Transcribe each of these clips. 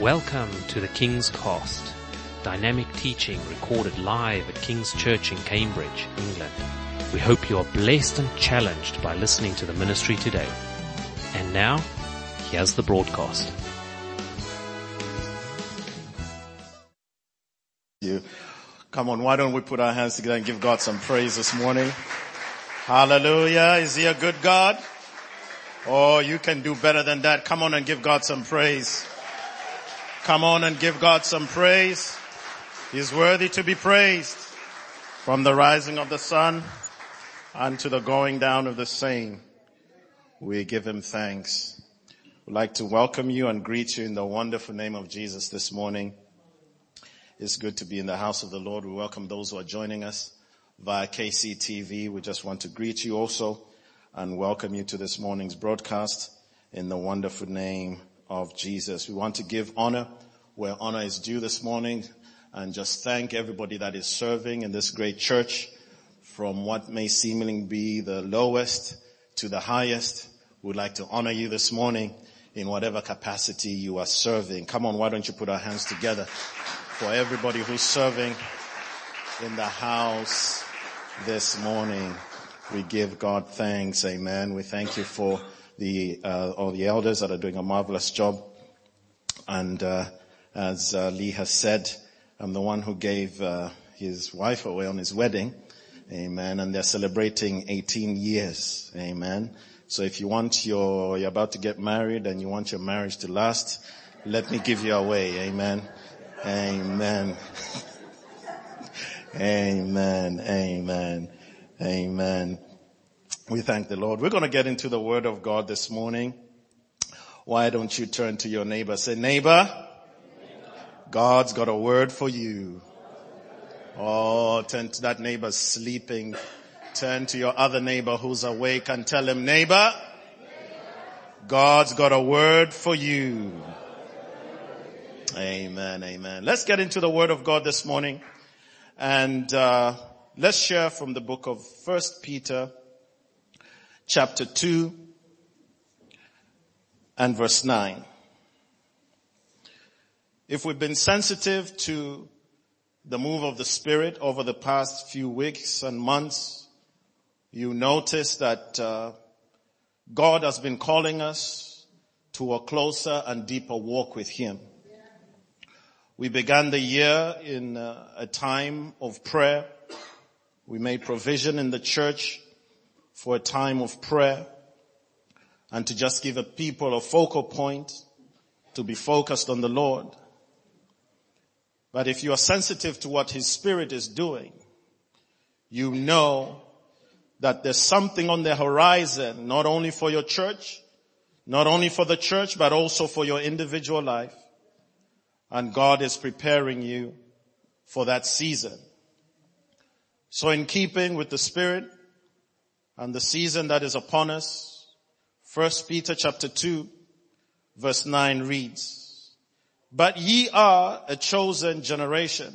Welcome to the King's Cast, dynamic teaching recorded live at King's Church in Cambridge, England. We hope you are blessed and challenged by listening to the ministry today. And now, here's the broadcast. You. Come on, why don't we put our hands together and give God some praise this morning? Hallelujah. Is he a good God? Oh, you can do better than that. Come on and give God some praise. Come on and give God some praise. He's worthy to be praised from the rising of the sun unto the going down of the same. We give him thanks. We'd like to welcome you and greet you in the wonderful name of Jesus this morning. It's good to be in the house of the Lord. We welcome those who are joining us via KCTV. We just want to greet you also and welcome you to this morning's broadcast in the wonderful name of Jesus. We want to give honor where honor is due this morning and just thank everybody that is serving in this great church from what may seemingly be the lowest to the highest. We'd like to honor you this morning in whatever capacity you are serving. Come on, why don't you put our hands together for everybody who's serving in the house this morning. We give God thanks. Amen. We thank you for the, uh, all the elders that are doing a marvelous job. And, uh, as uh, Lee has said, I'm the one who gave, his wife away on his wedding. Amen. And they're celebrating 18 years. Amen. So if you want your, you're about to get married and you want your marriage to last, let me give you away. Amen. Amen. Amen. Amen. Amen. We thank the Lord. We're going to get into the word of God this morning. Why don't you turn to your neighbor? Say, neighbor, God's got a word for you. Oh, turn to that neighbor sleeping. Turn to your other neighbor who's awake and tell him, neighbor, God's got a word for you. Amen. Amen. Let's get into the word of God this morning and, uh, Let's share from the book of First Peter chapter 2 and verse 9. If we've been sensitive to the move of the Spirit over the past few weeks and months, you notice that uh, God has been calling us to a closer and deeper walk with Him. We began the year in uh, a time of prayer we made provision in the church for a time of prayer and to just give a people a focal point to be focused on the Lord. But if you are sensitive to what His Spirit is doing, you know that there's something on the horizon, not only for your church, not only for the church, but also for your individual life. And God is preparing you for that season. So in keeping with the spirit and the season that is upon us, First Peter chapter 2 verse 9 reads, But ye are a chosen generation,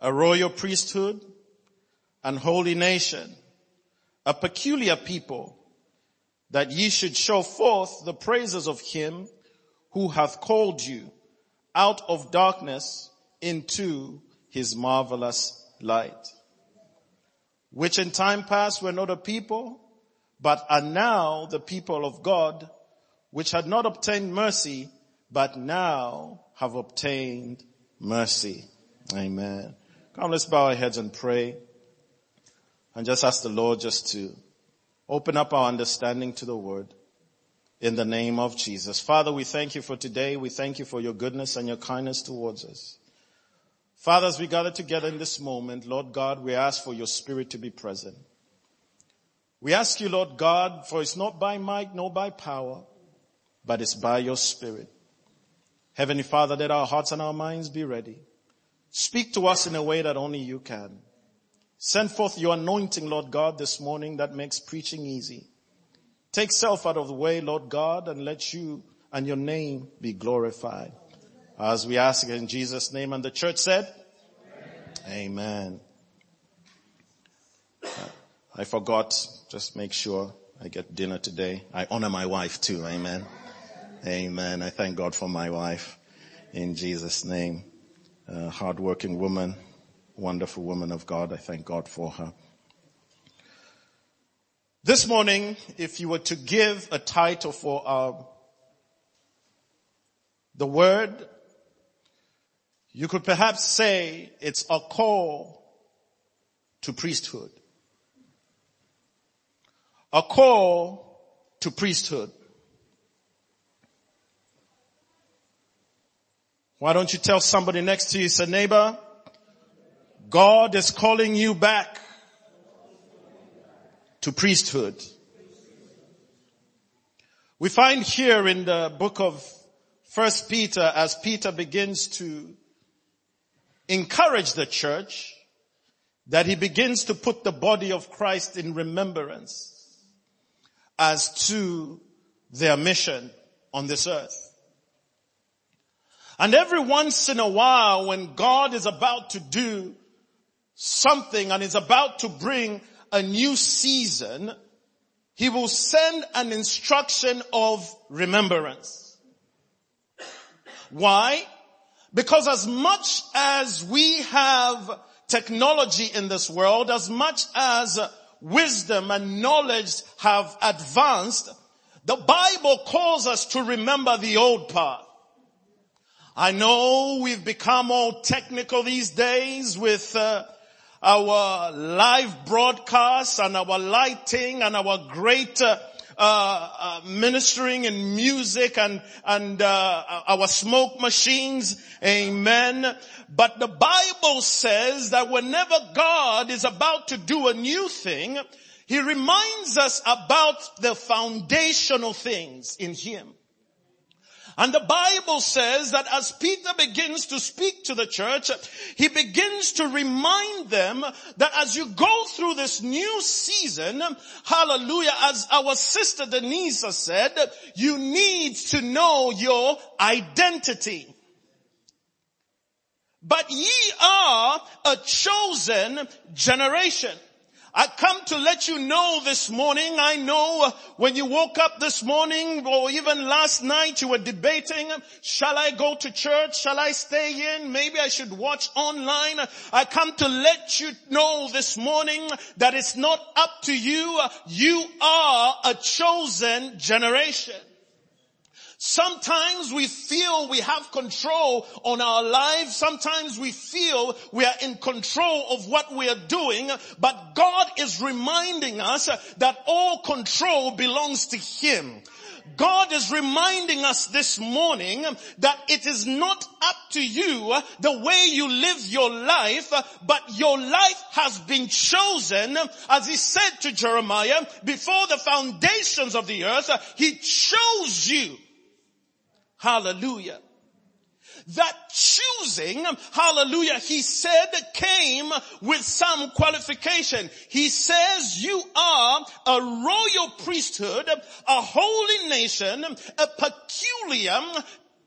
a royal priesthood and holy nation, a peculiar people, that ye should show forth the praises of him who hath called you out of darkness into his marvelous light, which in time past were not a people, but are now the people of God, which had not obtained mercy, but now have obtained mercy. Amen. Come, let's bow our heads and pray and just ask the Lord just to open up our understanding to the word in the name of Jesus. Father, we thank you for today. We thank you for your goodness and your kindness towards us. Father, as we gather together in this moment, Lord God, we ask for your spirit to be present. We ask you, Lord God, for it's not by might nor by power, but it's by your spirit. Heavenly Father, let our hearts and our minds be ready. Speak to us in a way that only you can. Send forth your anointing, Lord God, this morning that makes preaching easy. Take self out of the way, Lord God, and let you and your name be glorified. As we ask in Jesus' name and the church said, Amen. Amen. I forgot, just make sure I get dinner today. I honor my wife too, amen. Amen. I thank God for my wife in Jesus name. A hardworking woman, wonderful woman of God. I thank God for her. This morning, if you were to give a title for our, the word, you could perhaps say it's a call to priesthood. A call to priesthood. Why don't you tell somebody next to you, say neighbor, God is calling you back to priesthood. We find here in the book of First Peter as Peter begins to encourage the church that he begins to put the body of Christ in remembrance as to their mission on this earth. And every once in a while when God is about to do something and is about to bring a new season, he will send an instruction of remembrance. Why? Because as much as we have technology in this world, as much as wisdom and knowledge have advanced, the Bible calls us to remember the old path. I know we've become all technical these days with uh, our live broadcasts and our lighting and our great uh, uh, uh, ministering and music and and uh, our smoke machines. Amen. But the bible says that whenever god is about to do a new thing he reminds us about the foundational things in him and the Bible says that as Peter begins to speak to the church, he begins to remind them that as you go through this new season, hallelujah, as our sister Denise said, you need to know your identity. But ye are a chosen generation. I come to let you know this morning, I know when you woke up this morning or even last night you were debating, shall I go to church? Shall I stay in? Maybe I should watch online. I come to let you know this morning that it's not up to you. You are a chosen generation. Sometimes we feel we have control on our lives. Sometimes we feel we are in control of what we are doing. But God is reminding us that all control belongs to Him. God is reminding us this morning that it is not up to you the way you live your life, but your life has been chosen, as he said to Jeremiah, before the foundations of the earth, he chose you. Hallelujah. That choosing, hallelujah, he said came with some qualification. He says you are a royal priesthood, a holy nation, a peculiar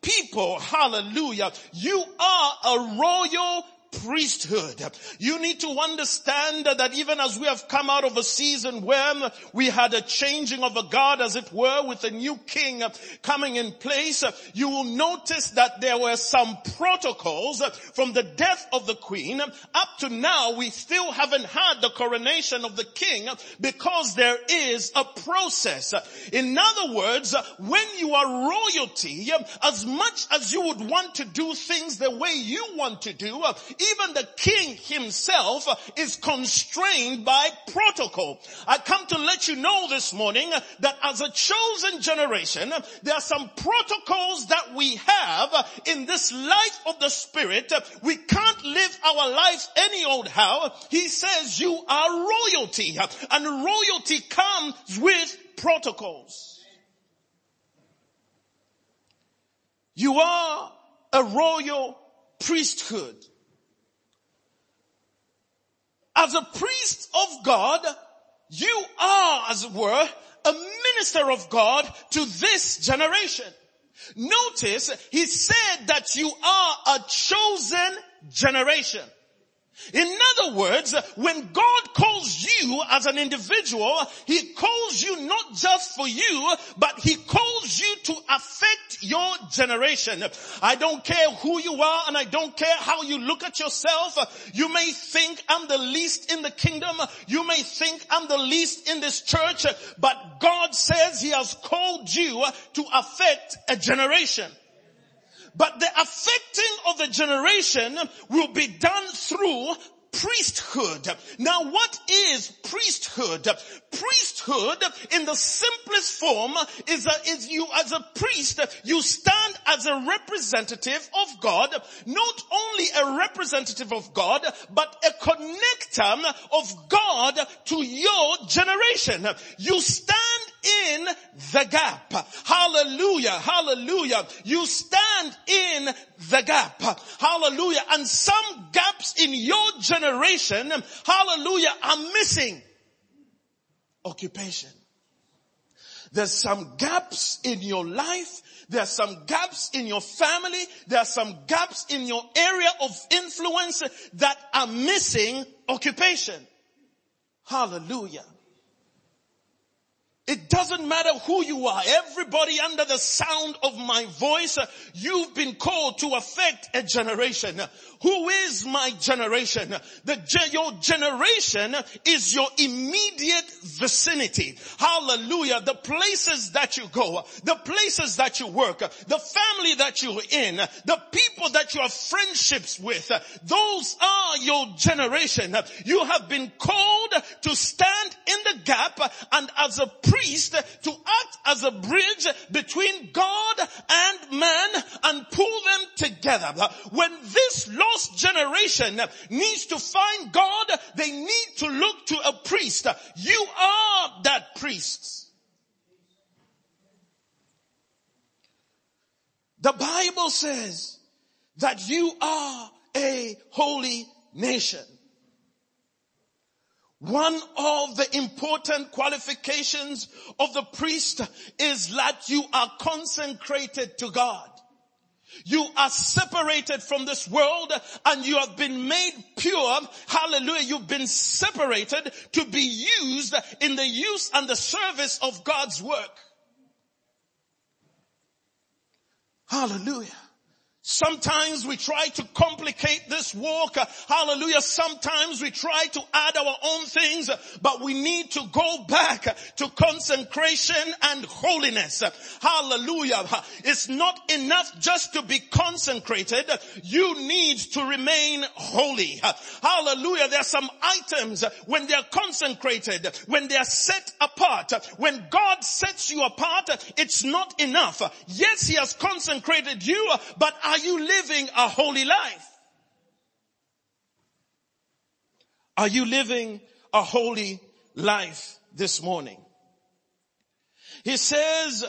people. Hallelujah. You are a royal priesthood. You need to understand that even as we have come out of a season when we had a changing of a guard as it were with a new king coming in place, you will notice that there were some protocols from the death of the queen up to now we still haven't had the coronation of the king because there is a process. In other words, when you are royalty, as much as you would want to do things the way you want to do, even the king himself is constrained by protocol. I come to let you know this morning that as a chosen generation, there are some protocols that we have in this life of the spirit. We can't live our lives any old how. He says you are royalty and royalty comes with protocols. You are a royal priesthood. As a priest of God, you are, as it were, a minister of God to this generation. Notice he said that you are a chosen generation. In other words, when God calls you as an individual, He calls you not just for you, but He calls you to affect generation. I don't care who you are and I don't care how you look at yourself. You may think I'm the least in the kingdom. You may think I'm the least in this church, but God says he has called you to affect a generation. But the affecting of the generation will be done through priesthood. Now what is priesthood? Priesthood in the simplest form is, a, is you as a priest, you stand as a representative of God, not only a representative of God, but a connector of God to your generation. You stand in the gap. Hallelujah. Hallelujah. You stand in the gap. Hallelujah. And some gaps in your generation, hallelujah, are missing. Occupation. There's some gaps in your life. There are some gaps in your family. There are some gaps in your area of influence that are missing occupation. Hallelujah. It doesn't matter who you are. Everybody under the sound of my voice, uh, you've been called to affect a generation. Who is my generation? The, your generation is your immediate vicinity. Hallelujah. The places that you go, the places that you work, the family that you're in, the people that you have friendships with, those are your generation. You have been called to stand in the gap and as a priest to act as a bridge between God and man and pull them together. When this lost generation needs to find God, they need to look to a priest. You are that priest. The Bible says that you are a holy nation. One of the important qualifications of the priest is that you are consecrated to God. You are separated from this world and you have been made pure. Hallelujah. You've been separated to be used in the use and the service of God's work. Hallelujah. Sometimes we try to complicate this walk. Hallelujah. Sometimes we try to add our own things, but we need to go back to consecration and holiness. Hallelujah. It's not enough just to be consecrated. You need to remain holy. Hallelujah. There are some items when they are consecrated, when they are set apart, when God sets you apart, it's not enough. Yes, He has consecrated you, but are are you living a holy life? Are you living a holy life this morning? He says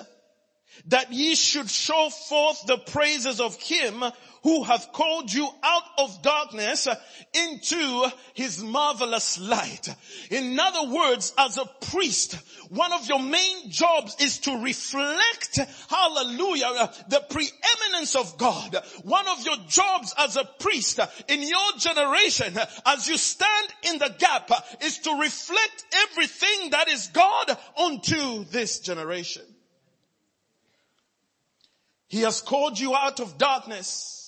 that ye should show forth the praises of him who hath called you out of darkness into his marvelous light. In other words, as a priest, one of your main jobs is to reflect, hallelujah, the preeminence of God. One of your jobs as a priest in your generation, as you stand in the gap, is to reflect everything that is God onto this generation. He has called you out of darkness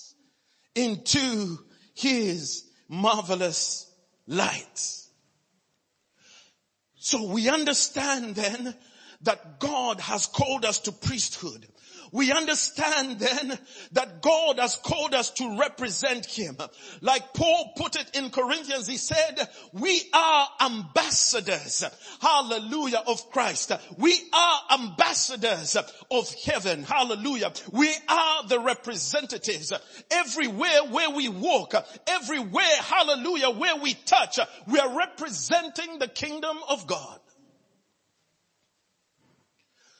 into his marvelous light. So we understand then that God has called us to priesthood we understand then that God has called us to represent Him. Like Paul put it in Corinthians, he said, we are ambassadors, hallelujah, of Christ. We are ambassadors of heaven, hallelujah. We are the representatives. Everywhere where we walk, everywhere, hallelujah, where we touch, we are representing the kingdom of God.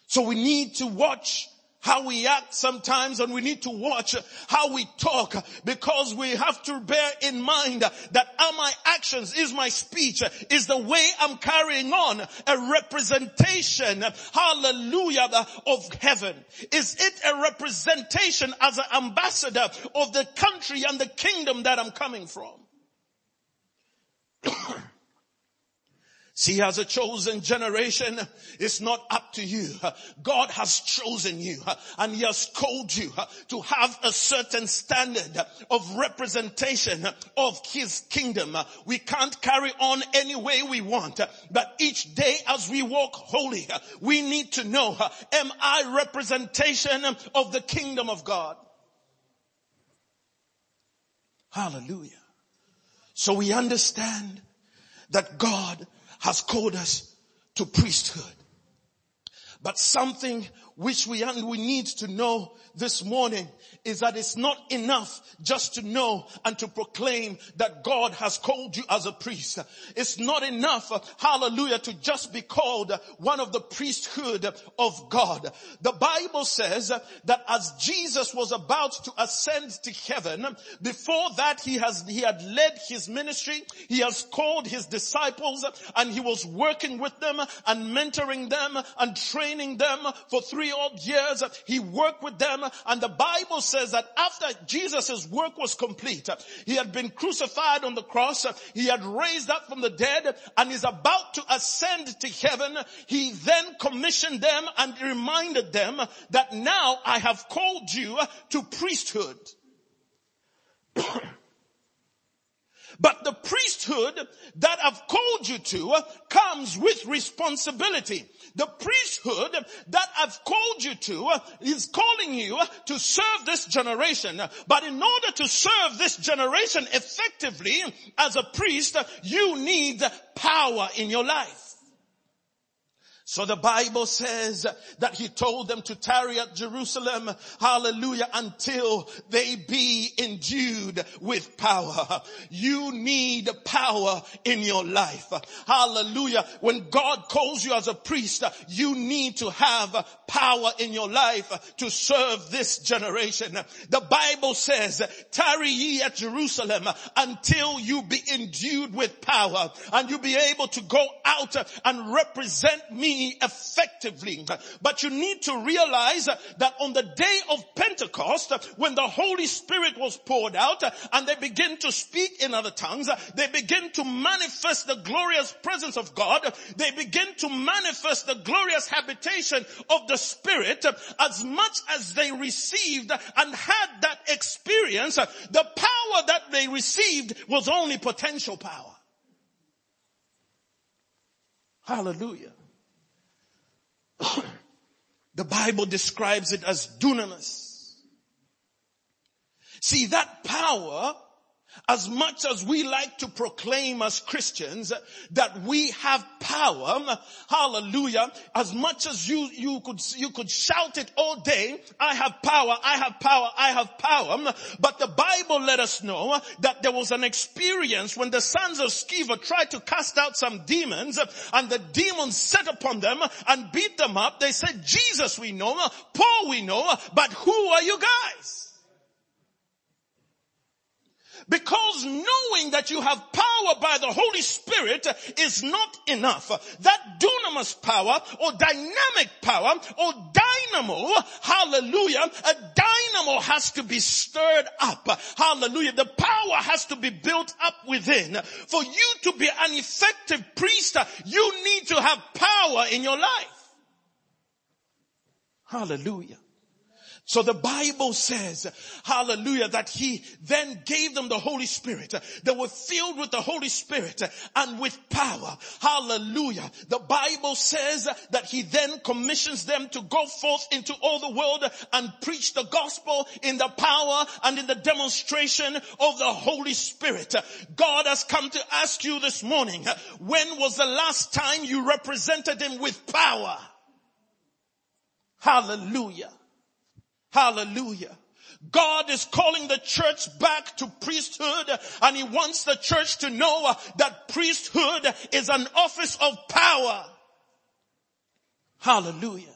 So we need to watch how we act sometimes and we need to watch how we talk because we have to bear in mind that are my actions, is my speech, is the way I'm carrying on a representation, hallelujah, of heaven? Is it a representation as an ambassador of the country and the kingdom that I'm coming from? See, as a chosen generation, it's not up to you. God has chosen you and he has called you to have a certain standard of representation of his kingdom. We can't carry on any way we want, but each day as we walk holy, we need to know, am I representation of the kingdom of God? Hallelujah. So we understand that God has called us to priesthood. But something which we, we need to know this morning is that it's not enough just to know and to proclaim that God has called you as a priest. It's not enough, hallelujah, to just be called one of the priesthood of God. The Bible says that as Jesus was about to ascend to heaven, before that he has, he had led his ministry, he has called his disciples and he was working with them and mentoring them and training them for three odd years. He worked with them and the Bible says that after Jesus' work was complete, he had been crucified on the cross, he had raised up from the dead and is about to ascend to heaven. He then commissioned them and reminded them that now I have called you to priesthood. But the priesthood that I've called you to comes with responsibility. The priesthood that I've called you to is calling you to serve this generation. But in order to serve this generation effectively as a priest, you need power in your life. So the Bible says that he told them to tarry at Jerusalem, hallelujah, until they be endued with power. You need power in your life. Hallelujah. When God calls you as a priest, you need to have power in your life to serve this generation. The Bible says, tarry ye at Jerusalem until you be endued with power and you be able to go out and represent me effectively. But you need to realize that on the day of Pentecost, when the Holy Spirit was poured out and they begin to speak in other tongues, they begin to manifest the glorious presence of God. They begin to manifest the glorious habitation of the Spirit as much as they received and had that experience. The power that they received was only potential power. Hallelujah. the Bible describes it as dunamis. See, that power as much as we like to proclaim as Christians that we have power, hallelujah, as much as you, you could, you could shout it all day, I have power, I have power, I have power. But the Bible let us know that there was an experience when the sons of Sceva tried to cast out some demons and the demons set upon them and beat them up. They said, Jesus we know, Paul we know, but who are you guys? Because knowing that you have power by the Holy Spirit is not enough. That dunamis power or dynamic power or dynamo, hallelujah, a dynamo has to be stirred up. Hallelujah. The power has to be built up within. For you to be an effective priest, you need to have power in your life. Hallelujah. So the Bible says, hallelujah, that he then gave them the Holy Spirit. They were filled with the Holy Spirit and with power. Hallelujah. The Bible says that he then commissions them to go forth into all the world and preach the gospel in the power and in the demonstration of the Holy Spirit. God has come to ask you this morning, when was the last time you represented him with power? Hallelujah. Hallelujah. God is calling the church back to priesthood and he wants the church to know that priesthood is an office of power. Hallelujah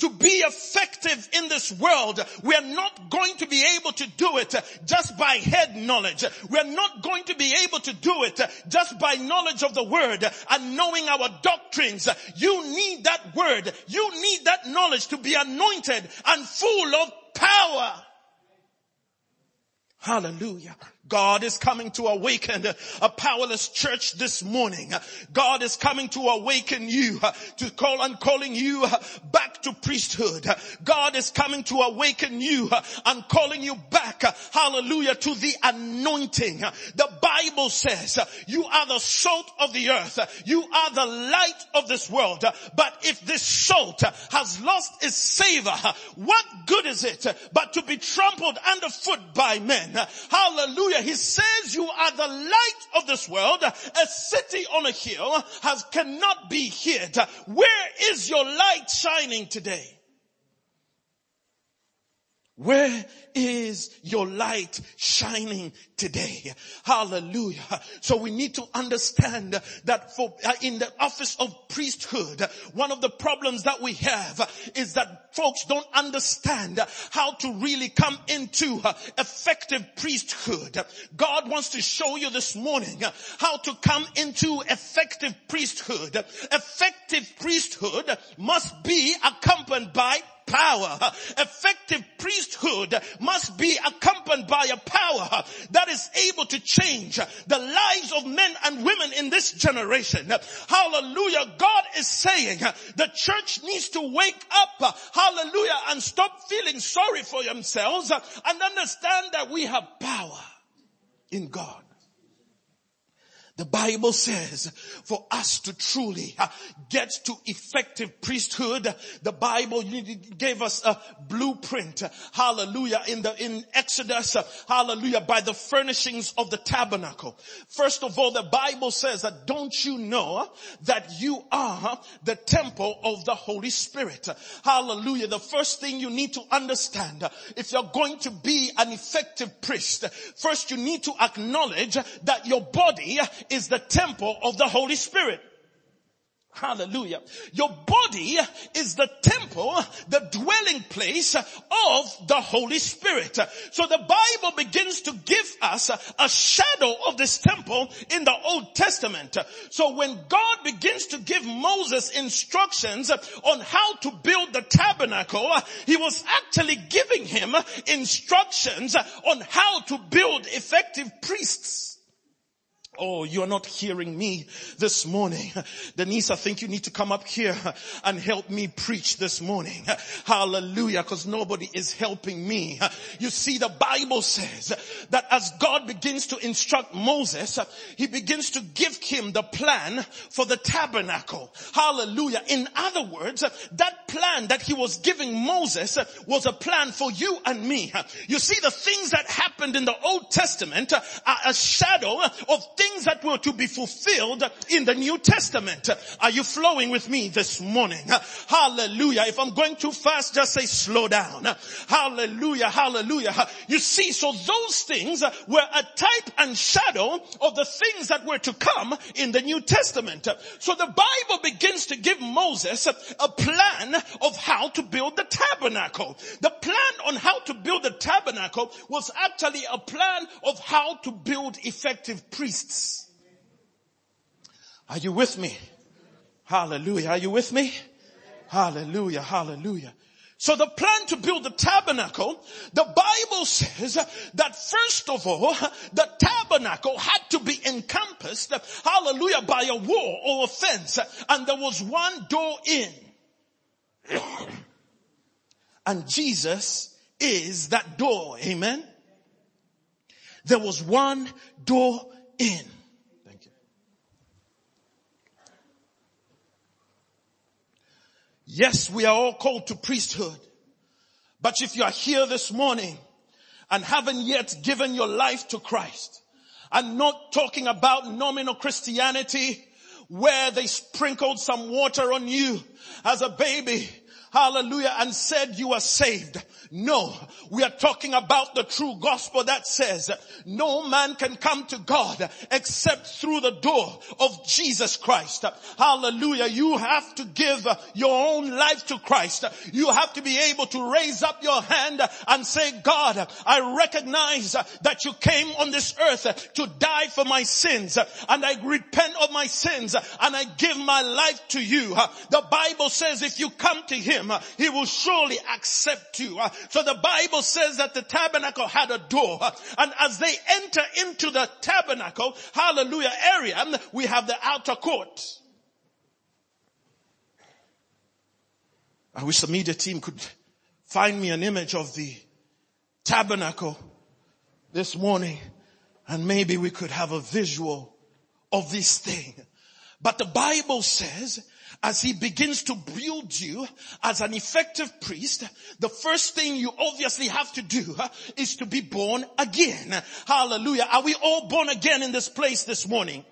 to be effective in this world, we are not going to be able to do it just by head knowledge. We are not going to be able to do it just by knowledge of the word and knowing our doctrines. You need that word. You need that knowledge to be anointed and full of power. Hallelujah. God is coming to awaken a powerless church this morning. God is coming to awaken you to call and calling you back to priesthood. God is coming to awaken you and calling you back, hallelujah, to the anointing. The Bible says you are the salt of the earth. You are the light of this world. But if this salt has lost its savor, what good is it but to be trampled underfoot by men? Hallelujah. He says you are the light of this world. A city on a hill has cannot be hid. Where is your light shining today? Where is your light shining today? Hallelujah. So we need to understand that for uh, in the office of priesthood, one of the problems that we have is that folks don't understand how to really come into effective priesthood. God wants to show you this morning how to come into effective priesthood. Effective priesthood must be accompanied by power. Effective priesthood must be accompanied by a power that is able to change the lives of men and women in this generation. Hallelujah. God is saying the church needs to wake up. Hallelujah. And stop feeling sorry for themselves and understand that we have power in God. The Bible says for us to truly uh, get to effective priesthood, the Bible gave us a blueprint. Hallelujah. In the, in Exodus, hallelujah, by the furnishings of the tabernacle. First of all, the Bible says that don't you know that you are the temple of the Holy Spirit? Hallelujah. The first thing you need to understand, if you're going to be an effective priest, first you need to acknowledge that your body is the temple of the Holy Spirit. Hallelujah. Your body is the temple, the dwelling place of the Holy Spirit. So the Bible begins to give us a shadow of this temple in the Old Testament. So when God begins to give Moses instructions on how to build the tabernacle, he was actually giving him instructions on how to build effective priests. Oh, you're not hearing me this morning. Denise, I think you need to come up here and help me preach this morning. Hallelujah, because nobody is helping me. You see, the Bible says that as God begins to instruct Moses, he begins to give him the plan for the tabernacle. Hallelujah. In other words, that plan that he was giving Moses was a plan for you and me. You see, the things that happened in the Old Testament are a shadow of things things that were to be fulfilled in the New Testament. Are you flowing with me this morning? Hallelujah. If I'm going too fast, just say slow down. Hallelujah. Hallelujah. You see, so those things were a type and shadow of the things that were to come in the New Testament. So the Bible begins to give Moses a plan of how to build the tabernacle. The plan on how to build the tabernacle was actually a plan of how to build effective priests. Are you with me? Hallelujah. Are you with me? Hallelujah. Hallelujah. So the plan to build the tabernacle, the Bible says that first of all, the tabernacle had to be encompassed, hallelujah, by a wall or a fence. And there was one door in. and Jesus is that door. Amen. There was one door in. Thank you. Yes, we are all called to priesthood. But if you are here this morning and haven't yet given your life to Christ, I'm not talking about nominal Christianity where they sprinkled some water on you as a baby hallelujah, and said you are saved. No, we are talking about the true gospel that says no man can come to God except through the door of Jesus Christ. Hallelujah. You have to give your own life to Christ. You have to be able to raise up your hand and say, God, I recognize that you came on this earth to die for my sins and I repent of my sins and I give my life to you. The Bible says if you come to him, Uh, he will surely accept you. Uh, so the Bible says that the tabernacle had a door. Uh, and as they enter into the tabernacle, hallelujah area, um, we have the outer court. I wish the media team could find me an image of the tabernacle this morning and maybe we could have a visual of this thing. But the Bible says as he begins to build you as an effective priest, the first thing you obviously have to do is to be born again. Hallelujah. Are we all born again in this place this morning?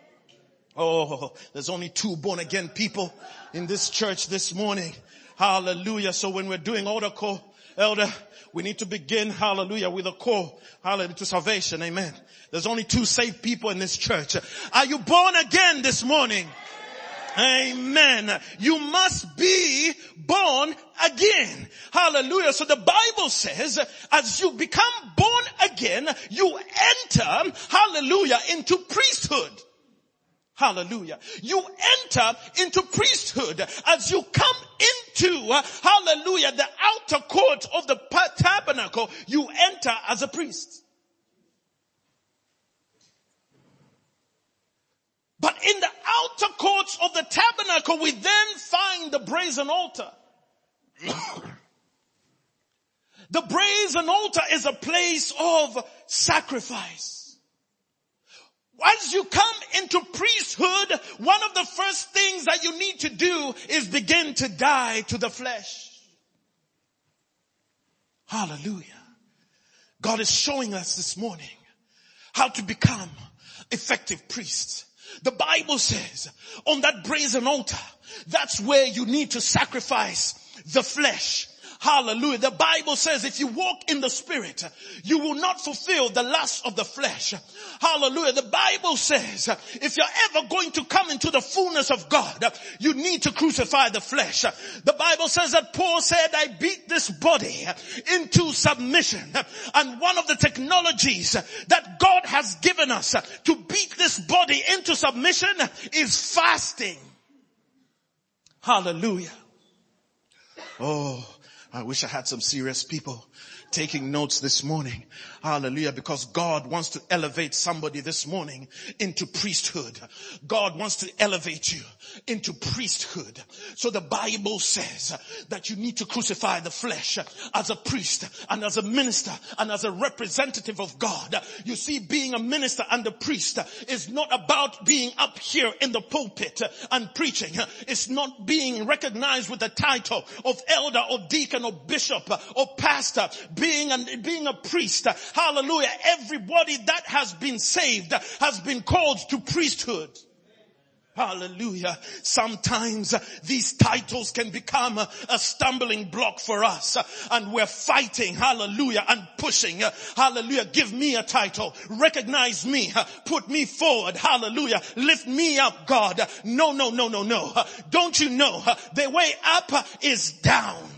Oh, there's only two born again people in this church this morning. Hallelujah. So when we're doing call, elder, we need to begin, hallelujah, with a call, hallelujah, to salvation. Amen. There's only two saved people in this church. Are you born again this morning? Amen. You must be born again. Hallelujah. So the Bible says, as you become born again, you enter, hallelujah, into priesthood. Hallelujah. You enter into priesthood as you come into, hallelujah, the outer court of the tabernacle, you enter as a priest. But in the outer courts of the tabernacle, we then find the brazen altar. the brazen altar is a place of sacrifice. Once you come into priesthood, one of the first things that you need to do is begin to die to the flesh. Hallelujah. God is showing us this morning how to become effective priests. The Bible says on that brazen altar, that's where you need to sacrifice the flesh. Hallelujah. The Bible says if you walk in the spirit, you will not fulfill the lust of the flesh. Hallelujah. The Bible says if you're ever going to come into the fullness of God, you need to crucify the flesh. The Bible says that Paul said, I beat this body into submission. And one of the technologies that God has given us to beat this body into submission is fasting. Hallelujah. Oh, I wish I had some serious people taking notes this morning. Hallelujah. Because God wants to elevate somebody this morning into priesthood. God wants to elevate you into priesthood. So the Bible says that you need to crucify the flesh as a priest and as a minister and as a representative of God. You see, being a minister and a priest is not about being up here in the pulpit and preaching. It's not being recognized with the title of elder or deacon or bishop or pastor. Being a, being a priest, hallelujah, everybody that has been saved has been called to priesthood. Hallelujah. Sometimes these titles can become a stumbling block for us and we're fighting, hallelujah, and pushing, hallelujah, give me a title, recognize me, put me forward, hallelujah, lift me up, God. No, no, no, no, no. Don't you know the way up is down.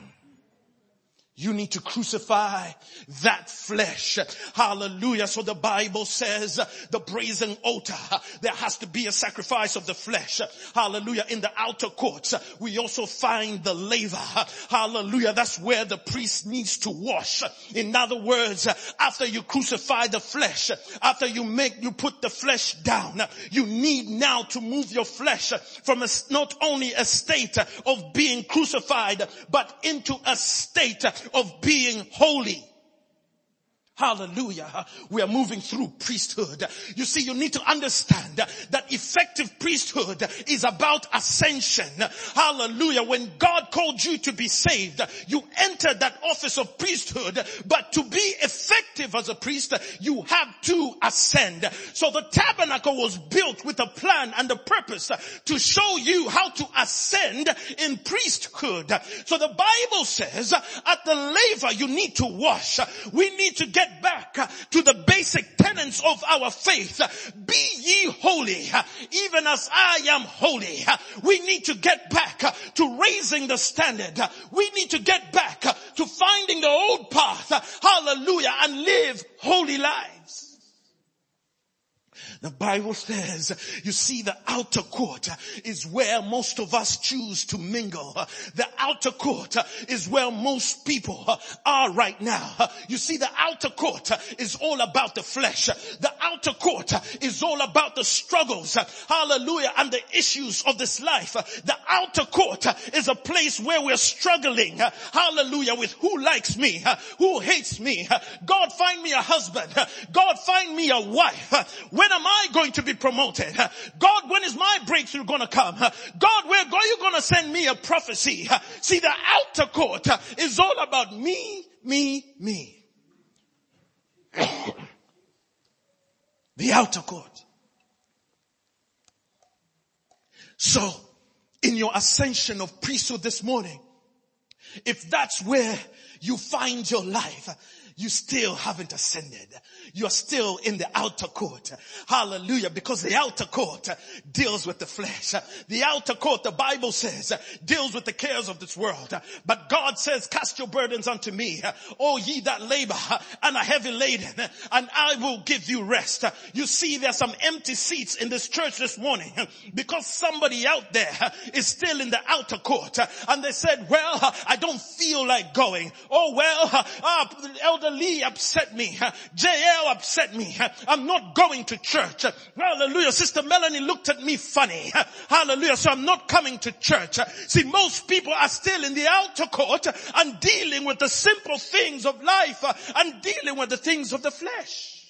You need to crucify that flesh. Hallelujah. So the Bible says the brazen altar, there has to be a sacrifice of the flesh. Hallelujah. In the outer courts, we also find the laver. Hallelujah. That's where the priest needs to wash. In other words, after you crucify the flesh, after you make, you put the flesh down, you need now to move your flesh from a, not only a state of being crucified, but into a state of being holy. Hallelujah. We are moving through priesthood. You see, you need to understand that effective priesthood is about ascension. Hallelujah. When God called you to be saved, you entered that office of priesthood, but to be effective as a priest, you have to ascend. So the tabernacle was built with a plan and a purpose to show you how to ascend in priesthood. So the Bible says at the laver you need to wash. We need to get back to the basic tenets of our faith. Be ye holy, even as I am holy. We need to get back to raising the standard. We need to get back to finding the old path. Hallelujah. And live holy lives. The Bible says, you see the outer court is where most of us choose to mingle. The outer court is where most people are right now. You see the outer court is all about the flesh. The outer court is all about the struggles, hallelujah, and the issues of this life. The outer court is a place where we're struggling, hallelujah, with who likes me, who hates me. God find me a husband. God find me a wife. When am I going to be promoted? God, when is my breakthrough going to come? God, where are you going to send me a prophecy? See, the outer court is all about me, me, me. the outer court. So, in your ascension of priesthood this morning, if that's where you find your life, you still haven't ascended. You're still in the outer court. Hallelujah. Because the outer court deals with the flesh. The outer court, the Bible says, deals with the cares of this world. But God says, cast your burdens unto me. O ye that labor and are heavy laden and I will give you rest. You see, there's some empty seats in this church this morning because somebody out there is still in the outer court and they said, well, I don't feel like going. Oh well, uh, Elder Lee upset me. JL upset me. I'm not going to church. Hallelujah. Sister Melanie looked at me funny. Hallelujah. So I'm not coming to church. See, most people are still in the outer court and dealing with the simple things of life and dealing with the things of the flesh.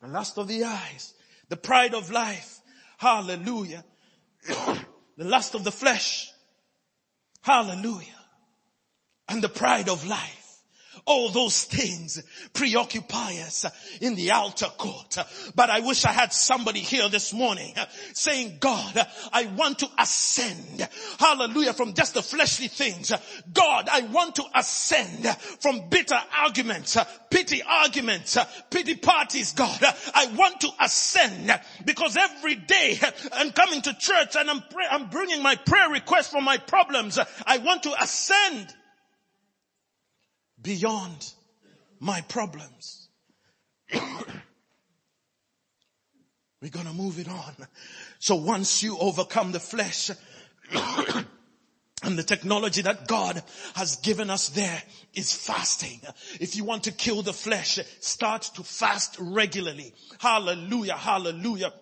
The lust of the eyes, the pride of life. Hallelujah. the lust of the flesh. Hallelujah. And the pride of life. All those things preoccupy us in the outer court. But I wish I had somebody here this morning saying, God, I want to ascend. Hallelujah. From just the fleshly things. God, I want to ascend from bitter arguments, pity arguments, pity parties. God, I want to ascend because every day I'm coming to church and I'm, pray- I'm bringing my prayer request for my problems. I want to ascend beyond my problems. We're gonna move it on. So once you overcome the flesh, and the technology that God has given us there is fasting. If you want to kill the flesh, start to fast regularly. Hallelujah, hallelujah.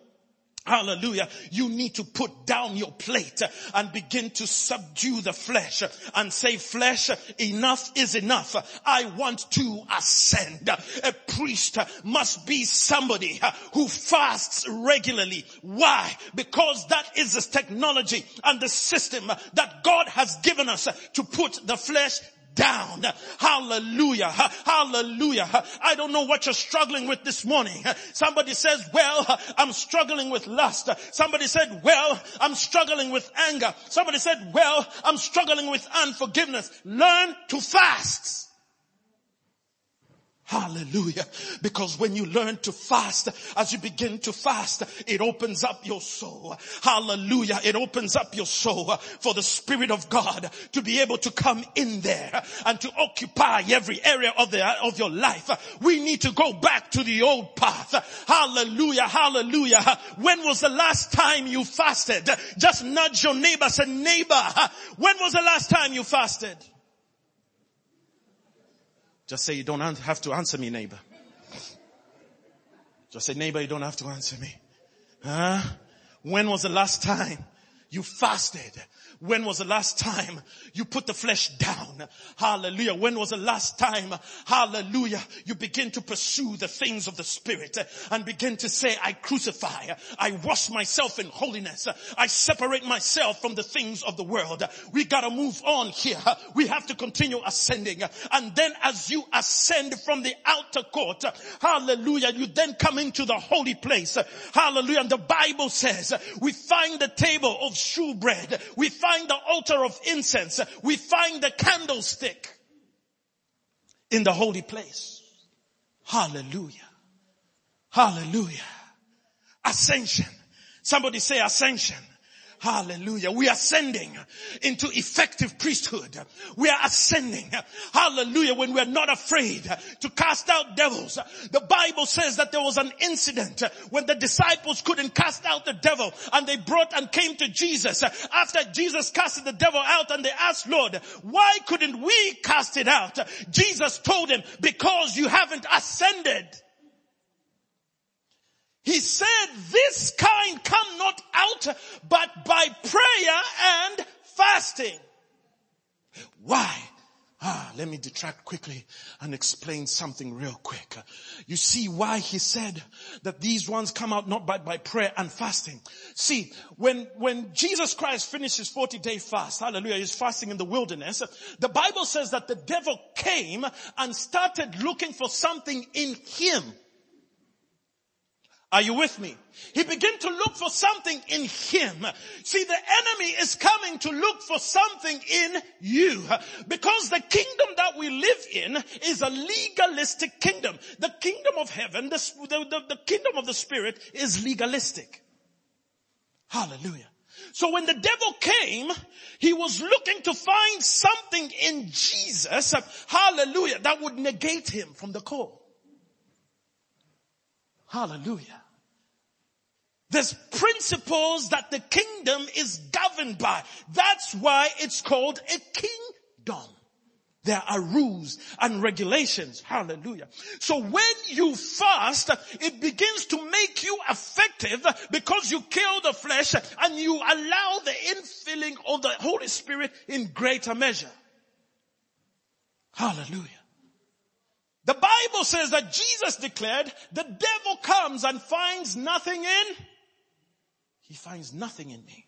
Hallelujah. You need to put down your plate and begin to subdue the flesh and say, flesh, enough is enough. I want to ascend. A priest must be somebody who fasts regularly. Why? Because that is the technology and the system that God has given us to put the flesh down. Hallelujah. Hallelujah. I don't know what you're struggling with this morning. Somebody says, well, I'm struggling with lust. Somebody said, well, I'm struggling with anger. Somebody said, well, I'm struggling with unforgiveness. Learn to fast. Hallelujah. Because when you learn to fast, as you begin to fast, it opens up your soul. Hallelujah. It opens up your soul for the Spirit of God to be able to come in there and to occupy every area of the, of your life. We need to go back to the old path. Hallelujah. Hallelujah. When was the last time you fasted? Just nudge your neighbor, say neighbor, when was the last time you fasted? Just say you don't have to answer me, neighbor. Just say, neighbor, you don't have to answer me. Huh? When was the last time you fasted? When was the last time you put the flesh down? Hallelujah. When was the last time, hallelujah, you begin to pursue the things of the spirit and begin to say, I crucify, I wash myself in holiness, I separate myself from the things of the world. We gotta move on here. We have to continue ascending. And then as you ascend from the outer court, hallelujah, you then come into the holy place. Hallelujah. And the Bible says we find the table of shewbread. We find the altar of incense. We find the candlestick in the holy place. Hallelujah. Hallelujah. Ascension. Somebody say ascension. Hallelujah. We are ascending into effective priesthood. We are ascending. Hallelujah. When we are not afraid to cast out devils. The Bible says that there was an incident when the disciples couldn't cast out the devil and they brought and came to Jesus after Jesus casted the devil out and they asked, Lord, why couldn't we cast it out? Jesus told him, because you haven't ascended. He said, this kind come not out but by prayer and fasting. Why? Ah, let me detract quickly and explain something real quick. You see why he said that these ones come out not by, by prayer and fasting. See, when, when Jesus Christ finished his 40 day fast, hallelujah, he's fasting in the wilderness, the Bible says that the devil came and started looking for something in him are you with me? He began to look for something in him. See, the enemy is coming to look for something in you. Because the kingdom that we live in is a legalistic kingdom. The kingdom of heaven, the, the, the kingdom of the spirit is legalistic. Hallelujah. So when the devil came, he was looking to find something in Jesus, hallelujah, that would negate him from the core. Hallelujah. There's principles that the kingdom is governed by. That's why it's called a kingdom. There are rules and regulations. Hallelujah. So when you fast, it begins to make you effective because you kill the flesh and you allow the infilling of the Holy Spirit in greater measure. Hallelujah. The Bible says that Jesus declared the devil comes and finds nothing in he finds nothing in me.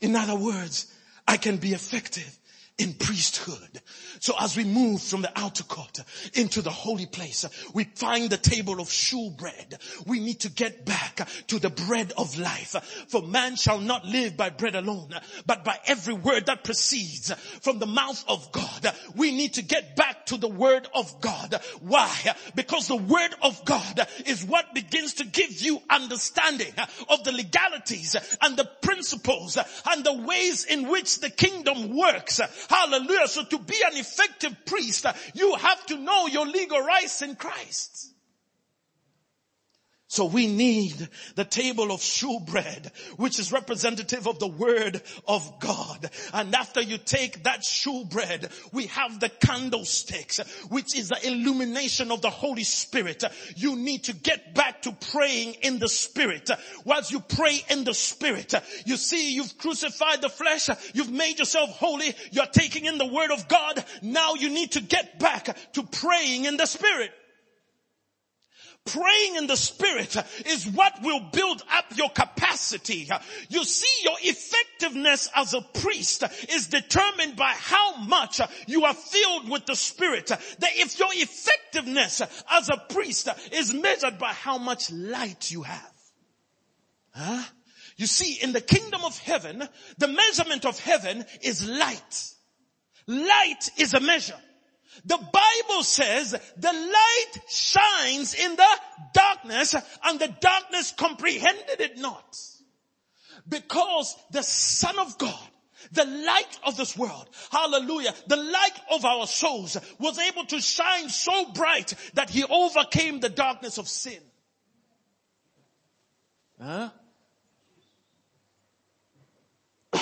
In other words, I can be effective in priesthood. So as we move from the outer court into the holy place, we find the table of shewbread. We need to get back to the bread of life. For man shall not live by bread alone, but by every word that proceeds from the mouth of God. We need to get back to the word of God. Why? Because the word of God is what begins to give you understanding of the legalities and the principles and the ways in which the kingdom works Hallelujah. So to be an effective priest, you have to know your legal rights in Christ. So we need the table of shewbread, which is representative of the word of God. And after you take that shewbread, we have the candlesticks, which is the illumination of the Holy Spirit. You need to get back to praying in the Spirit. Whilst you pray in the Spirit, you see you've crucified the flesh, you've made yourself holy, you're taking in the word of God. Now you need to get back to praying in the Spirit. Praying in the spirit is what will build up your capacity. You see, your effectiveness as a priest is determined by how much you are filled with the spirit. That if your effectiveness as a priest is measured by how much light you have. Huh? You see, in the kingdom of heaven, the measurement of heaven is light. Light is a measure. The Bible says the light shines in the darkness and the darkness comprehended it not. Because the son of God the light of this world, hallelujah, the light of our souls was able to shine so bright that he overcame the darkness of sin. Huh?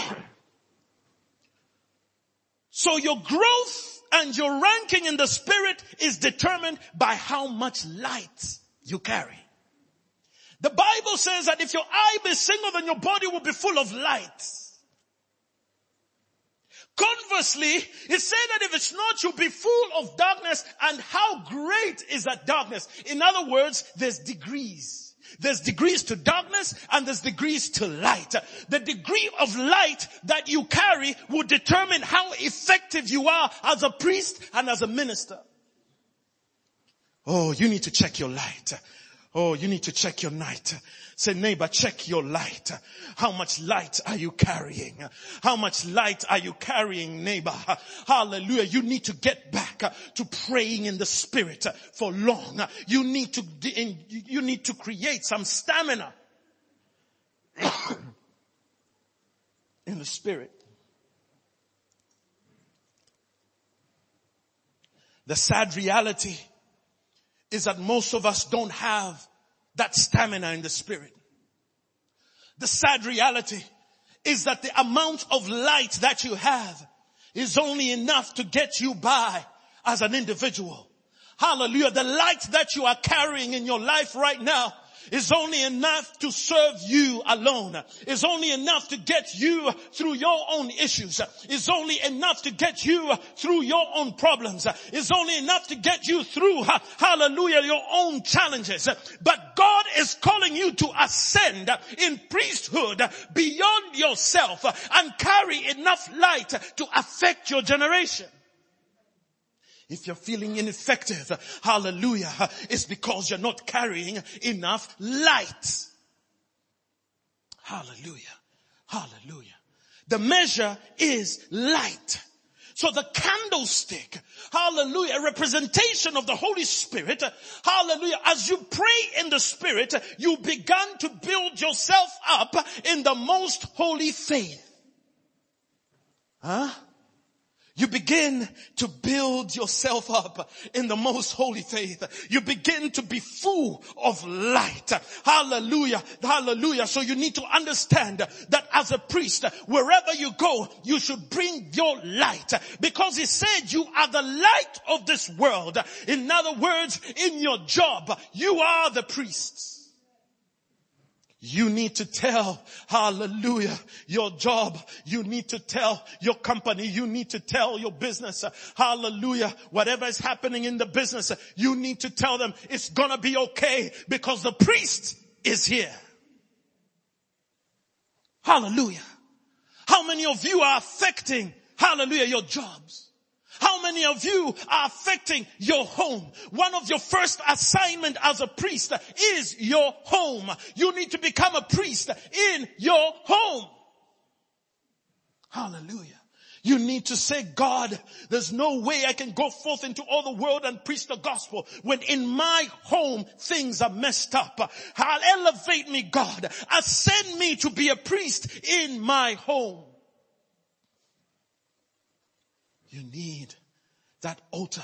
so your growth and your ranking in the spirit is determined by how much light you carry. The Bible says that if your eye be single, then your body will be full of light. Conversely, it said that if it's not, you'll be full of darkness and how great is that darkness? In other words, there's degrees. There's degrees to darkness and there's degrees to light. The degree of light that you carry will determine how effective you are as a priest and as a minister. Oh, you need to check your light. Oh, you need to check your night. Say neighbor, check your light. How much light are you carrying? How much light are you carrying neighbor? Hallelujah. You need to get back to praying in the spirit for long. You need to, you need to create some stamina. in the spirit. The sad reality is that most of us don't have that stamina in the spirit. The sad reality is that the amount of light that you have is only enough to get you by as an individual. Hallelujah. The light that you are carrying in your life right now is only enough to serve you alone. Is only enough to get you through your own issues. Is only enough to get you through your own problems. Is only enough to get you through, hallelujah, your own challenges. But God is calling you to ascend in priesthood beyond yourself and carry enough light to affect your generation. If you're feeling ineffective, hallelujah, it's because you're not carrying enough light. Hallelujah. Hallelujah. The measure is light. So the candlestick, hallelujah, a representation of the Holy Spirit, hallelujah, as you pray in the Spirit, you began to build yourself up in the most holy faith. Huh? You begin to build yourself up in the most holy faith. You begin to be full of light. Hallelujah. Hallelujah. So you need to understand that as a priest, wherever you go, you should bring your light because he said you are the light of this world. In other words, in your job, you are the priests. You need to tell, hallelujah, your job. You need to tell your company. You need to tell your business, hallelujah, whatever is happening in the business, you need to tell them it's gonna be okay because the priest is here. Hallelujah. How many of you are affecting, hallelujah, your jobs? How many of you are affecting your home? One of your first assignment as a priest is your home. You need to become a priest in your home. Hallelujah. You need to say, God, there's no way I can go forth into all the world and preach the gospel when in my home things are messed up. I'll elevate me, God. Ascend me to be a priest in my home. You need that altar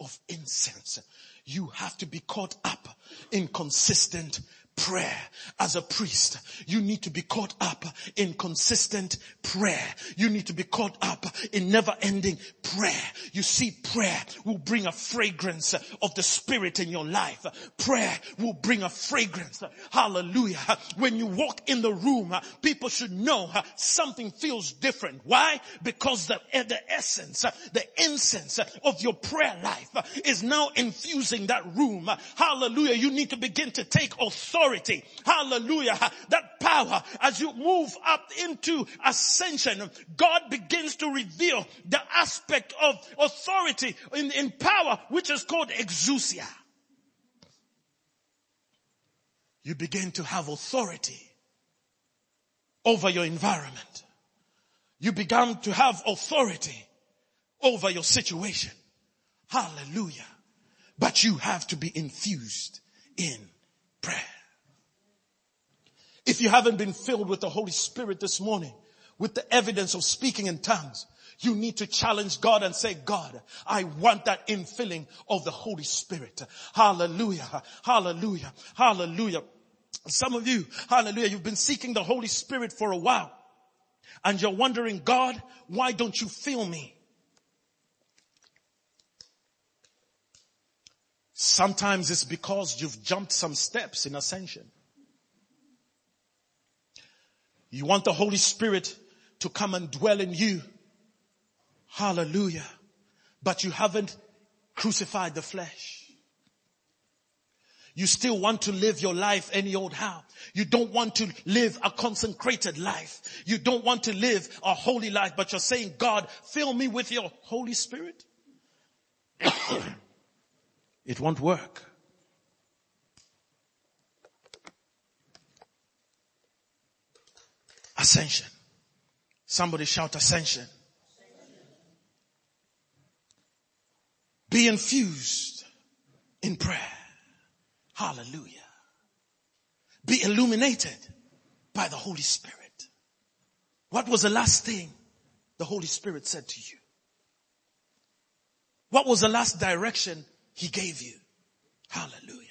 of incense. You have to be caught up in consistent prayer as a priest. You need to be caught up in consistent prayer. You need to be caught up in never ending prayer. You see, prayer will bring a fragrance of the spirit in your life. Prayer will bring a fragrance. Hallelujah. When you walk in the room, people should know something feels different. Why? Because the, the essence, the incense of your prayer life is now infusing that room. Hallelujah. You need to begin to take authority authority. Hallelujah. That power as you move up into ascension, God begins to reveal the aspect of authority in, in power, which is called exousia. You begin to have authority over your environment. You began to have authority over your situation. Hallelujah. But you have to be infused in prayer. If you haven't been filled with the Holy Spirit this morning, with the evidence of speaking in tongues, you need to challenge God and say, God, I want that infilling of the Holy Spirit. Hallelujah. Hallelujah. Hallelujah. Some of you, hallelujah, you've been seeking the Holy Spirit for a while and you're wondering, God, why don't you fill me? Sometimes it's because you've jumped some steps in ascension. You want the Holy Spirit to come and dwell in you. Hallelujah. But you haven't crucified the flesh. You still want to live your life any old how. You don't want to live a consecrated life. You don't want to live a holy life, but you're saying, God, fill me with your Holy Spirit. it won't work. Ascension. Somebody shout ascension. Be infused in prayer. Hallelujah. Be illuminated by the Holy Spirit. What was the last thing the Holy Spirit said to you? What was the last direction he gave you? Hallelujah.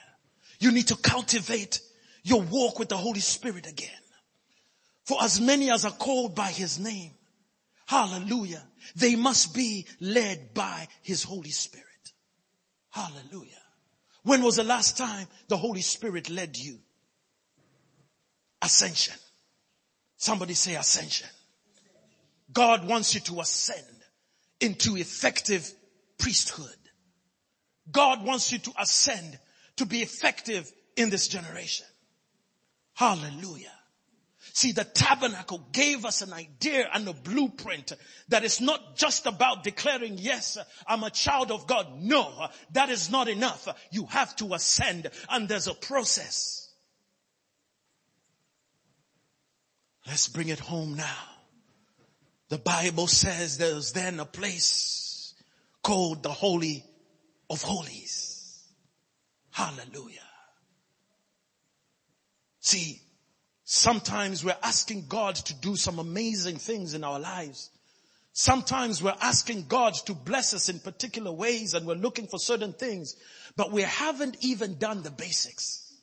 You need to cultivate your walk with the Holy Spirit again. For as many as are called by his name, hallelujah, they must be led by his Holy Spirit. Hallelujah. When was the last time the Holy Spirit led you? Ascension. Somebody say ascension. God wants you to ascend into effective priesthood. God wants you to ascend to be effective in this generation. Hallelujah. See, the tabernacle gave us an idea and a blueprint that is not just about declaring, yes, I'm a child of God. No, that is not enough. You have to ascend and there's a process. Let's bring it home now. The Bible says there's then a place called the Holy of Holies. Hallelujah. See, sometimes we're asking God to do some amazing things in our lives. Sometimes we're asking God to bless us in particular ways and we're looking for certain things, but we haven't even done the basics.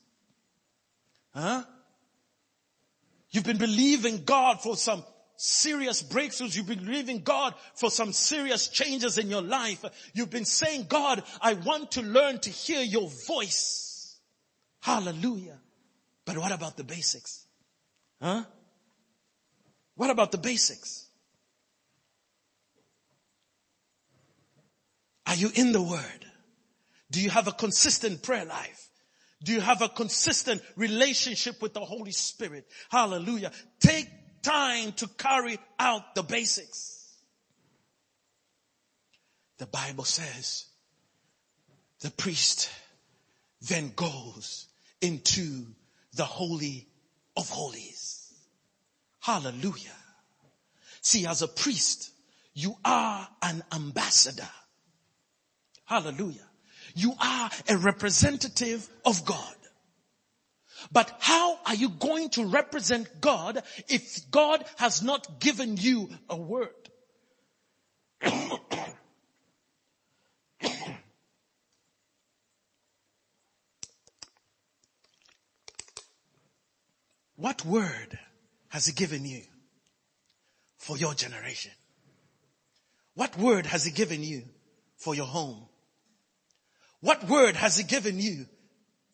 Huh? You've been believing God for some serious breakthroughs. You've been believing God for some serious changes in your life. You've been saying, God, I want to learn to hear your voice. Hallelujah. But what about the basics? Huh? What about the basics? Are you in the word? Do you have a consistent prayer life? Do you have a consistent relationship with the Holy Spirit? Hallelujah. Take time to carry out the basics. The Bible says the priest then goes into the Holy of Holies. Hallelujah. See, as a priest, you are an ambassador. Hallelujah. You are a representative of God. But how are you going to represent God if God has not given you a word? what word has he given you for your generation? What word has he given you for your home? What word has he given you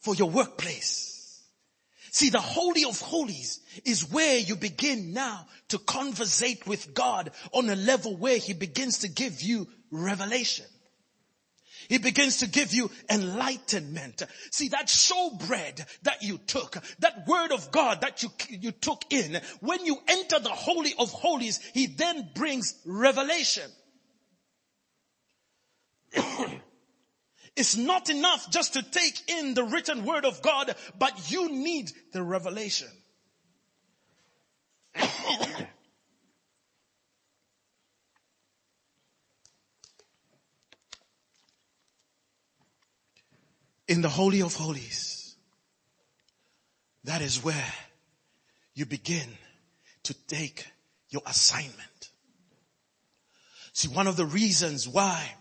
for your workplace? See, the Holy of Holies is where you begin now to conversate with God on a level where He begins to give you revelation. He begins to give you enlightenment. See, that showbread that you took, that word of God that you, you took in, when you enter the Holy of Holies, He then brings revelation. It's not enough just to take in the written word of God, but you need the revelation. in the Holy of Holies, that is where you begin to take your assignment. See, one of the reasons why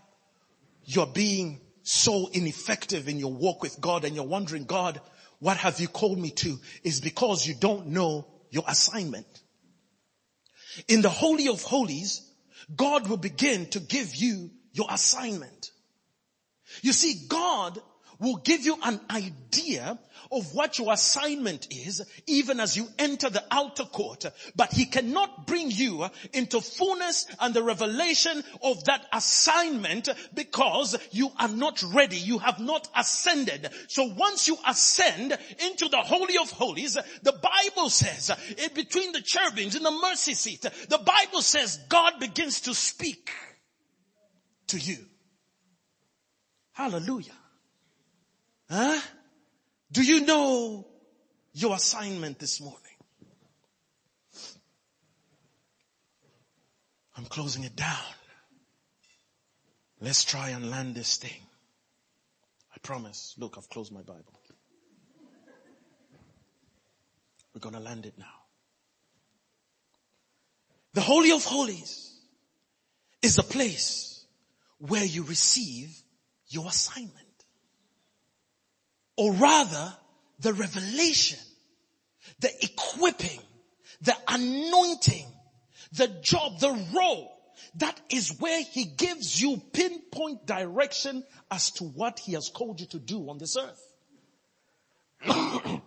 you're being so ineffective in your walk with God and you're wondering, God, what have you called me to is because you don't know your assignment. In the Holy of Holies, God will begin to give you your assignment. You see, God will give you an idea of what your assignment is even as you enter the outer court. But he cannot bring you into fullness and the revelation of that assignment because you are not ready. You have not ascended. So once you ascend into the Holy of Holies, the Bible says in between the cherubims in the mercy seat, the Bible says God begins to speak to you. Hallelujah. Huh? Do you know your assignment this morning? I'm closing it down. Let's try and land this thing. I promise. Look, I've closed my Bible. We're going to land it now. The Holy of Holies is the place where you receive your assignment. Or rather, the revelation, the equipping, the anointing, the job, the role. That is where he gives you pinpoint direction as to what he has called you to do on this earth.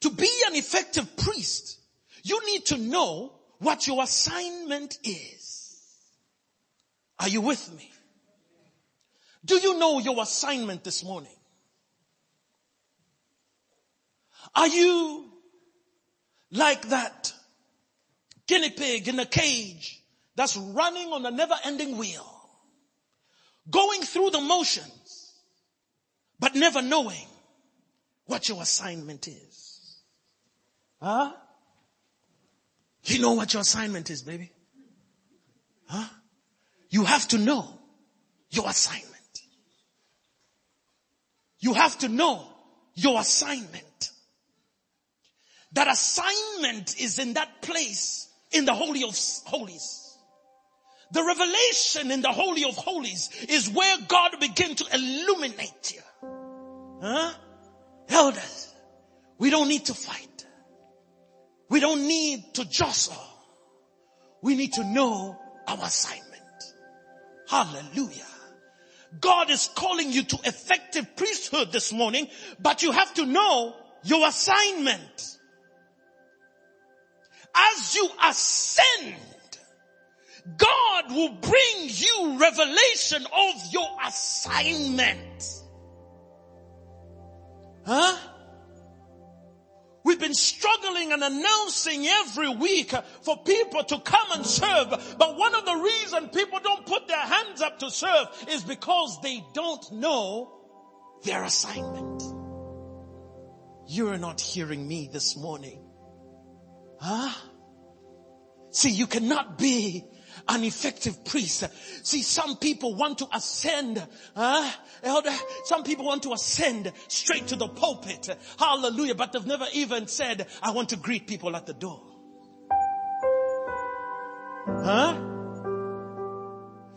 to be an effective priest, you need to know what your assignment is. Are you with me? Do you know your assignment this morning? Are you like that guinea pig in a cage that's running on a never ending wheel, going through the motions, but never knowing what your assignment is? Huh? You know what your assignment is, baby? Huh? You have to know your assignment. You have to know your assignment. That assignment is in that place in the Holy of Holies. The revelation in the Holy of Holies is where God begins to illuminate you. Huh? Elders, we don't need to fight. We don't need to jostle. We need to know our assignment. Hallelujah. God is calling you to effective priesthood this morning, but you have to know your assignment. As you ascend, God will bring you revelation of your assignment. Huh? We've been struggling and announcing every week for people to come and serve. But one of the reasons people don't put their hands up to serve is because they don't know their assignment. You're not hearing me this morning. Huh? See, you cannot be an effective priest. See, some people want to ascend, huh? Elder, some people want to ascend straight to the pulpit. Hallelujah. But they've never even said, I want to greet people at the door. Huh?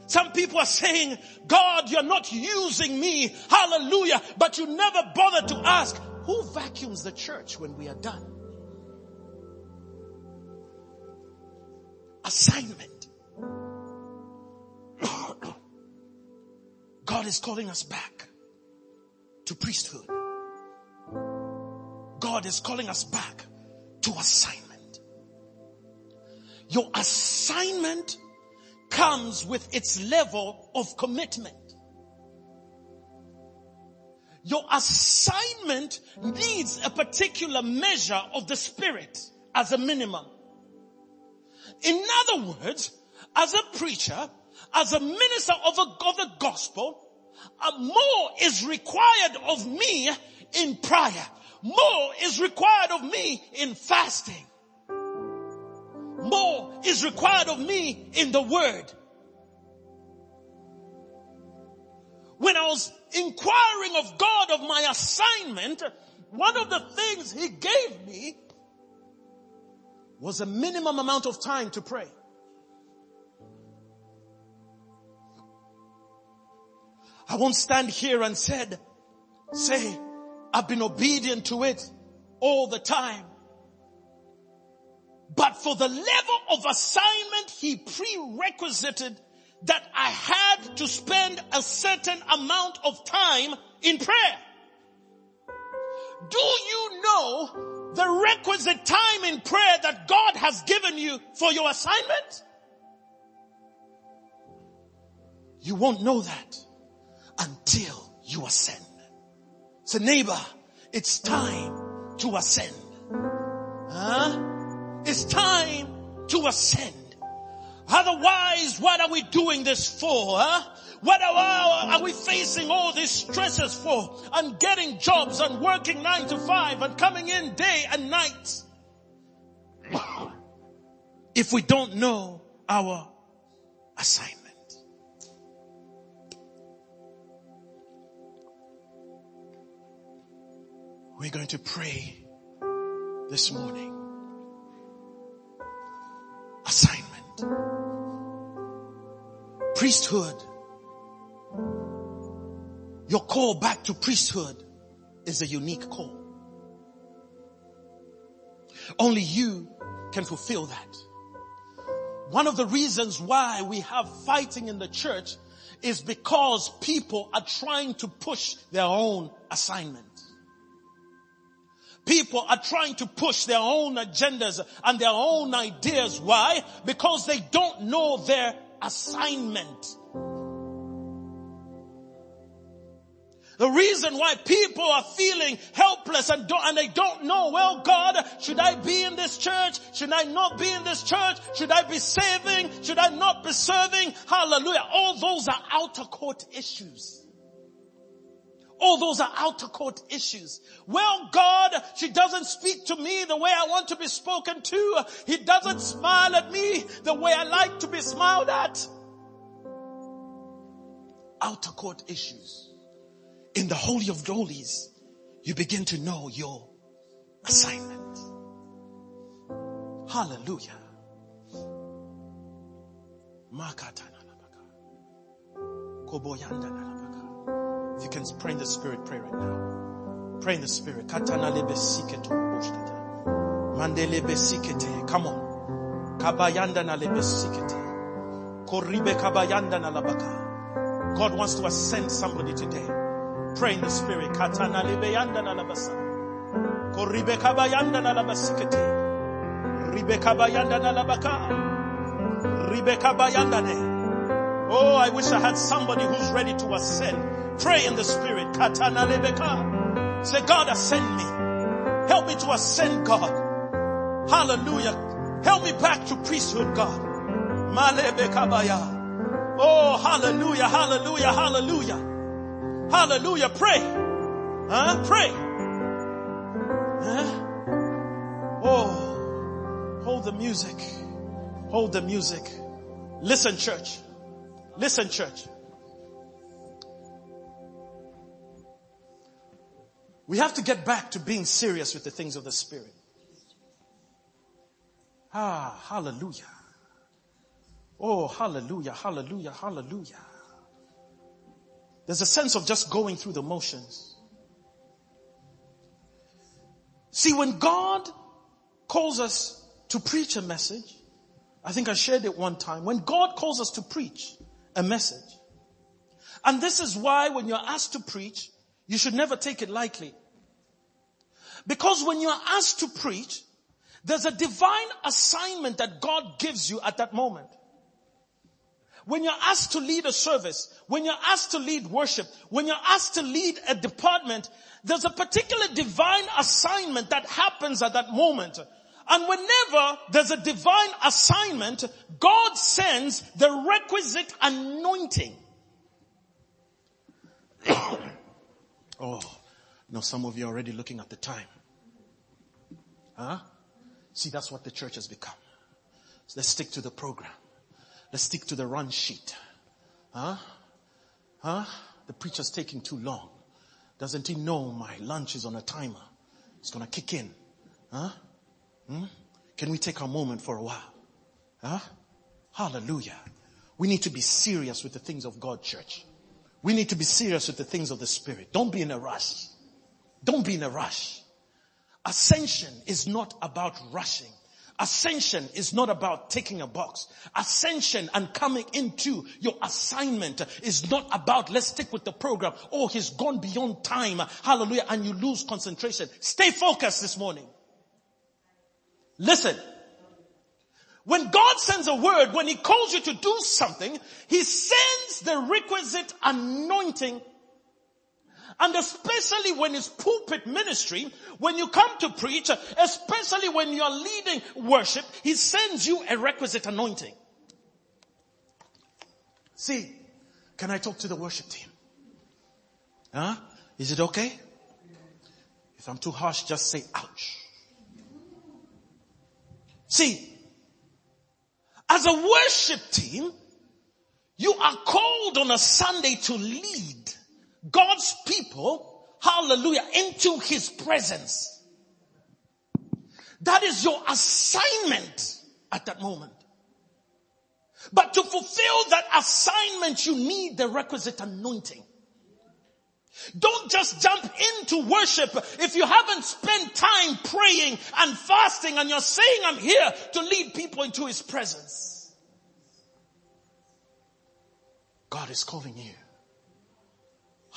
Some people are saying, God, you're not using me. Hallelujah. But you never bother to ask, who vacuums the church when we are done? Assignment. God is calling us back to priesthood. God is calling us back to assignment. Your assignment comes with its level of commitment. Your assignment needs a particular measure of the spirit as a minimum. In other words, as a preacher, as a minister of, a, of the gospel, uh, more is required of me in prayer. More is required of me in fasting. More is required of me in the word. When I was inquiring of God of my assignment, one of the things he gave me was a minimum amount of time to pray. I won't stand here and said, say, I've been obedient to it all the time. But for the level of assignment, he prerequisited that I had to spend a certain amount of time in prayer. Do you know the requisite time in prayer that God has given you for your assignment? You won't know that until you ascend. So neighbor, it's time to ascend. Huh? It's time to ascend. Otherwise, what are we doing this for? Huh? What are we facing all these stresses for and getting jobs and working nine to five and coming in day and night? if we don't know our assignment. We're going to pray this morning. Assignment. Priesthood your call back to priesthood is a unique call. Only you can fulfill that. One of the reasons why we have fighting in the church is because people are trying to push their own assignment. People are trying to push their own agendas and their own ideas. Why? Because they don't know their assignment. The reason why people are feeling helpless and, and they don't know, well, God, should I be in this church? Should I not be in this church? Should I be saving? Should I not be serving? Hallelujah. All those are outer court issues. All those are outer court issues. Well, God, she doesn't speak to me the way I want to be spoken to. He doesn't smile at me the way I like to be smiled at. Outer court issues in the Holy of Holies, you begin to know your assignment. Hallelujah. If you can pray in the spirit, pray right now. Pray in the spirit. Come on. Na. God wants to ascend somebody today. Pray in the spirit. Katana libeyanda na labasa. Koribe kabayanda na labasikete. Ribe kabayanda na labaka. Ribe kabayanda ne. Oh, I wish I had somebody who's ready to ascend. Pray in the spirit. Katana lebeka. Say, God, ascend me. Help me to ascend, God. Hallelujah. Help me back to priesthood, God. Malebe kabaya. Oh, hallelujah, hallelujah, hallelujah. Hallelujah. Pray. Huh? Pray. Huh? Oh, hold the music. Hold the music. Listen, church. Listen, church. We have to get back to being serious with the things of the Spirit. Ah, hallelujah. Oh, hallelujah, hallelujah, hallelujah. There's a sense of just going through the motions. See, when God calls us to preach a message, I think I shared it one time, when God calls us to preach a message, and this is why when you're asked to preach, you should never take it lightly. Because when you're asked to preach, there's a divine assignment that God gives you at that moment. When you're asked to lead a service, when you're asked to lead worship, when you're asked to lead a department, there's a particular divine assignment that happens at that moment. And whenever there's a divine assignment, God sends the requisite anointing. oh, now some of you are already looking at the time. Huh? See, that's what the church has become. So let's stick to the program. Let's stick to the run sheet. Huh? Huh? The preacher's taking too long. Doesn't he know my lunch is on a timer? It's gonna kick in. Huh? Hmm? Can we take a moment for a while? Huh? Hallelujah. We need to be serious with the things of God, church. We need to be serious with the things of the Spirit. Don't be in a rush. Don't be in a rush. Ascension is not about rushing. Ascension is not about taking a box. Ascension and coming into your assignment is not about let's stick with the program. Oh, he's gone beyond time. Hallelujah. And you lose concentration. Stay focused this morning. Listen. When God sends a word, when he calls you to do something, he sends the requisite anointing and especially when it's pulpit ministry, when you come to preach, especially when you're leading worship, he sends you a requisite anointing. See, can I talk to the worship team? Huh? Is it okay? If I'm too harsh, just say ouch. See, as a worship team, you are called on a Sunday to lead. God's people, hallelujah, into his presence. That is your assignment at that moment. But to fulfill that assignment, you need the requisite anointing. Don't just jump into worship if you haven't spent time praying and fasting and you're saying I'm here to lead people into his presence. God is calling you.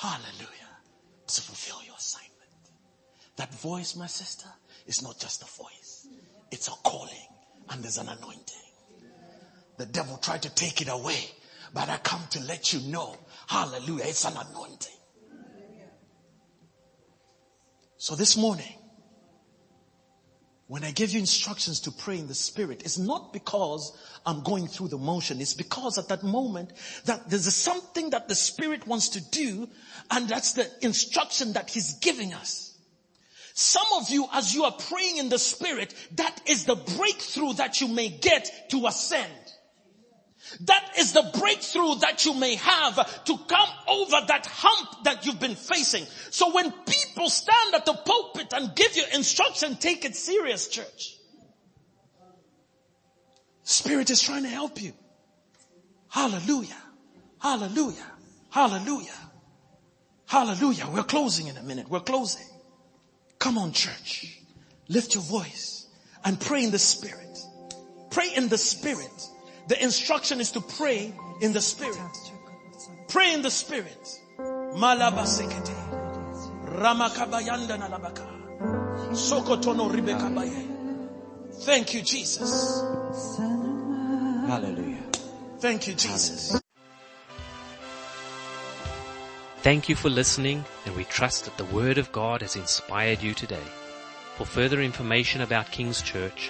Hallelujah. To fulfill your assignment. That voice, my sister, is not just a voice. It's a calling and there's an anointing. The devil tried to take it away, but I come to let you know, hallelujah, it's an anointing. So this morning, when I give you instructions to pray in the spirit, it's not because I'm going through the motion. It's because at that moment that there's something that the spirit wants to do and that's the instruction that he's giving us. Some of you, as you are praying in the spirit, that is the breakthrough that you may get to ascend. That is the breakthrough that you may have to come over that hump that you've been facing. So when people stand at the pulpit and give you instruction, take it serious, church. Spirit is trying to help you. Hallelujah. Hallelujah. Hallelujah. Hallelujah. We're closing in a minute. We're closing. Come on, church. Lift your voice and pray in the spirit. Pray in the spirit. The instruction is to pray in the spirit. Pray in the spirit. Malabasekete. Ramakabayanda nalabaka. Sokotono ribekabaye. Thank you, Jesus. Hallelujah. Thank you, Jesus. Thank you for listening and we trust that the Word of God has inspired you today. For further information about King's Church